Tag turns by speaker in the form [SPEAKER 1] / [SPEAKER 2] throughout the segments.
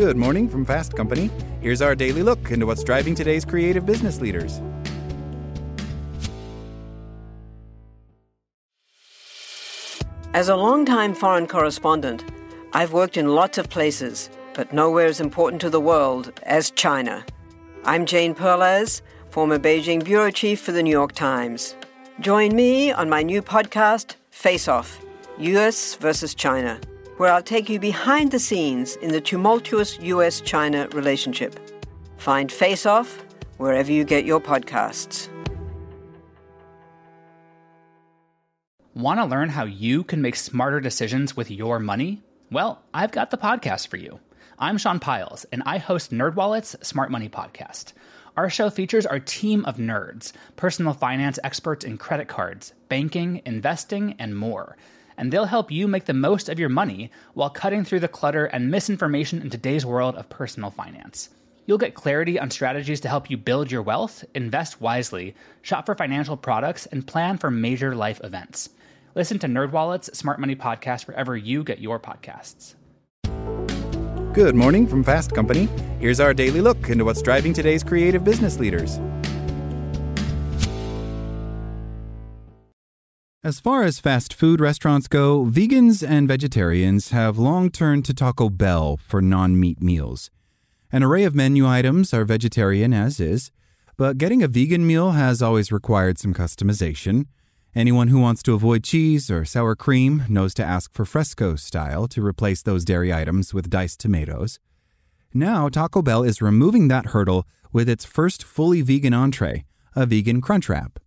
[SPEAKER 1] Good morning from Fast Company. Here's our daily look into what's driving today's creative business leaders.
[SPEAKER 2] As a longtime foreign correspondent, I've worked in lots of places, but nowhere as important to the world as China. I'm Jane Perlez, former Beijing bureau chief for the New York Times. Join me on my new podcast, Face Off US versus China, where I'll take you behind the scenes in the tumultuous US China relationship. Find Face Off wherever you get your podcasts.
[SPEAKER 3] Want to learn how you can make smarter decisions with your money? Well, I've got the podcast for you. I'm Sean Pyles, and I host NerdWallet's Smart Money Podcast. Our show features our team of nerds, personal finance experts in credit cards, banking, investing, and more. And they'll help you make the most of your money while cutting through the clutter and misinformation in today's world of personal finance. You'll get clarity on strategies to help you build your wealth, invest wisely, shop for financial products, and plan for major life events. Listen to NerdWallet's Smart Money Podcast wherever you get your podcasts.
[SPEAKER 1] Good morning from Fast Company. Here's our daily look into what's driving today's creative business leaders. As far as fast food restaurants go, vegans and vegetarians have long turned to Taco Bell for non meat meals. An array of menu items are vegetarian as is, but getting a vegan meal has always required some customization. Anyone who wants to avoid cheese or sour cream knows to ask for fresco style to replace those dairy items with diced tomatoes. Now, Taco Bell is removing that hurdle with its first fully vegan entree, a vegan crunch wrap.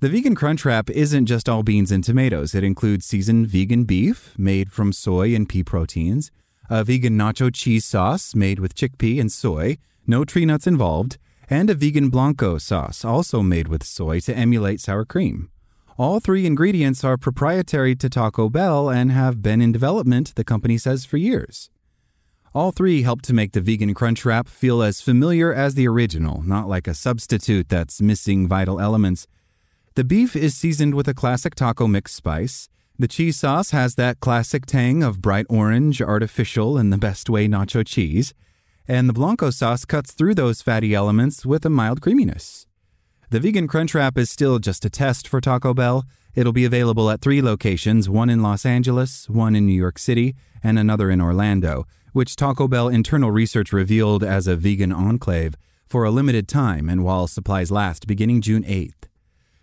[SPEAKER 1] The vegan crunch wrap isn't just all beans and tomatoes. It includes seasoned vegan beef made from soy and pea proteins, a vegan nacho cheese sauce made with chickpea and soy, no tree nuts involved, and a vegan blanco sauce also made with soy to emulate sour cream. All three ingredients are proprietary to Taco Bell and have been in development, the company says, for years. All three help to make the vegan crunch wrap feel as familiar as the original, not like a substitute that's missing vital elements. The beef is seasoned with a classic taco mix spice. The cheese sauce has that classic tang of bright orange, artificial, in the best way nacho cheese. And the Blanco sauce cuts through those fatty elements with a mild creaminess. The vegan crunch wrap is still just a test for Taco Bell. It'll be available at three locations one in Los Angeles, one in New York City, and another in Orlando, which Taco Bell internal research revealed as a vegan enclave for a limited time and while supplies last beginning June 8th.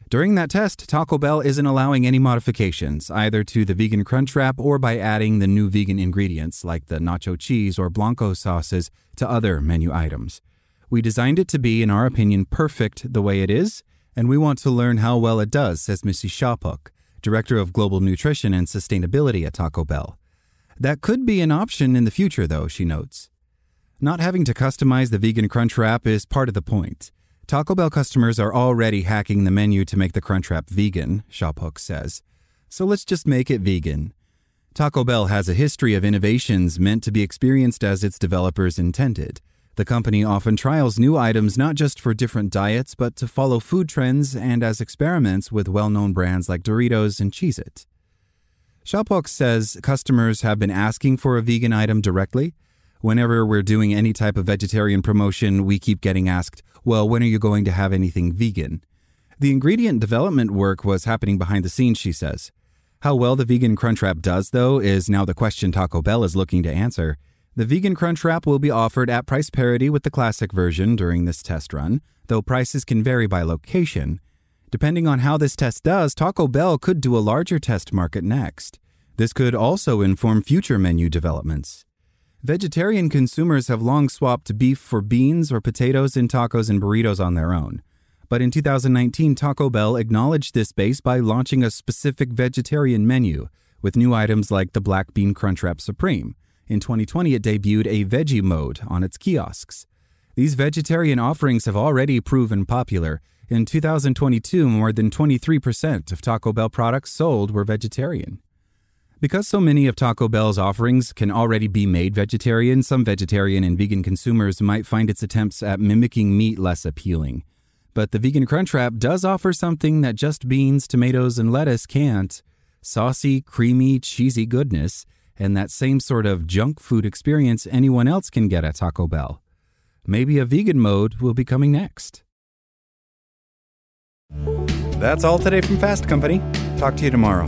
[SPEAKER 1] During that test, Taco Bell isn't allowing any modifications, either to the vegan crunch wrap or by adding the new vegan ingredients like the nacho cheese or blanco sauces to other menu items. We designed it to be, in our opinion, perfect the way it is, and we want to learn how well it does, says Missy Schaaphok, Director of Global Nutrition and Sustainability at Taco Bell. That could be an option in the future, though, she notes. Not having to customize the vegan crunch wrap is part of the point. Taco Bell customers are already hacking the menu to make the crunch wrap vegan, Schaaphok says. So let's just make it vegan. Taco Bell has a history of innovations meant to be experienced as its developers intended. The company often trials new items not just for different diets, but to follow food trends and as experiments with well known brands like Doritos and Cheez It. Schaaphok says customers have been asking for a vegan item directly. Whenever we're doing any type of vegetarian promotion, we keep getting asked, well, when are you going to have anything vegan? The ingredient development work was happening behind the scenes, she says. How well the vegan crunch wrap does, though, is now the question Taco Bell is looking to answer. The vegan crunch wrap will be offered at price parity with the classic version during this test run, though prices can vary by location. Depending on how this test does, Taco Bell could do a larger test market next. This could also inform future menu developments. Vegetarian consumers have long swapped beef for beans or potatoes in tacos and burritos on their own. But in 2019, Taco Bell acknowledged this base by launching a specific vegetarian menu with new items like the Black Bean Crunchwrap Supreme. In 2020, it debuted a veggie mode on its kiosks. These vegetarian offerings have already proven popular. In 2022, more than 23% of Taco Bell products sold were vegetarian. Because so many of Taco Bell's offerings can already be made vegetarian, some vegetarian and vegan consumers might find its attempts at mimicking meat less appealing. But the Vegan Crunch Wrap does offer something that just beans, tomatoes, and lettuce can't saucy, creamy, cheesy goodness. and that same sort of junk food experience anyone else can get at Taco Bell. Maybe a vegan mode will be coming next. That's all today from Fast Company. Talk to you tomorrow.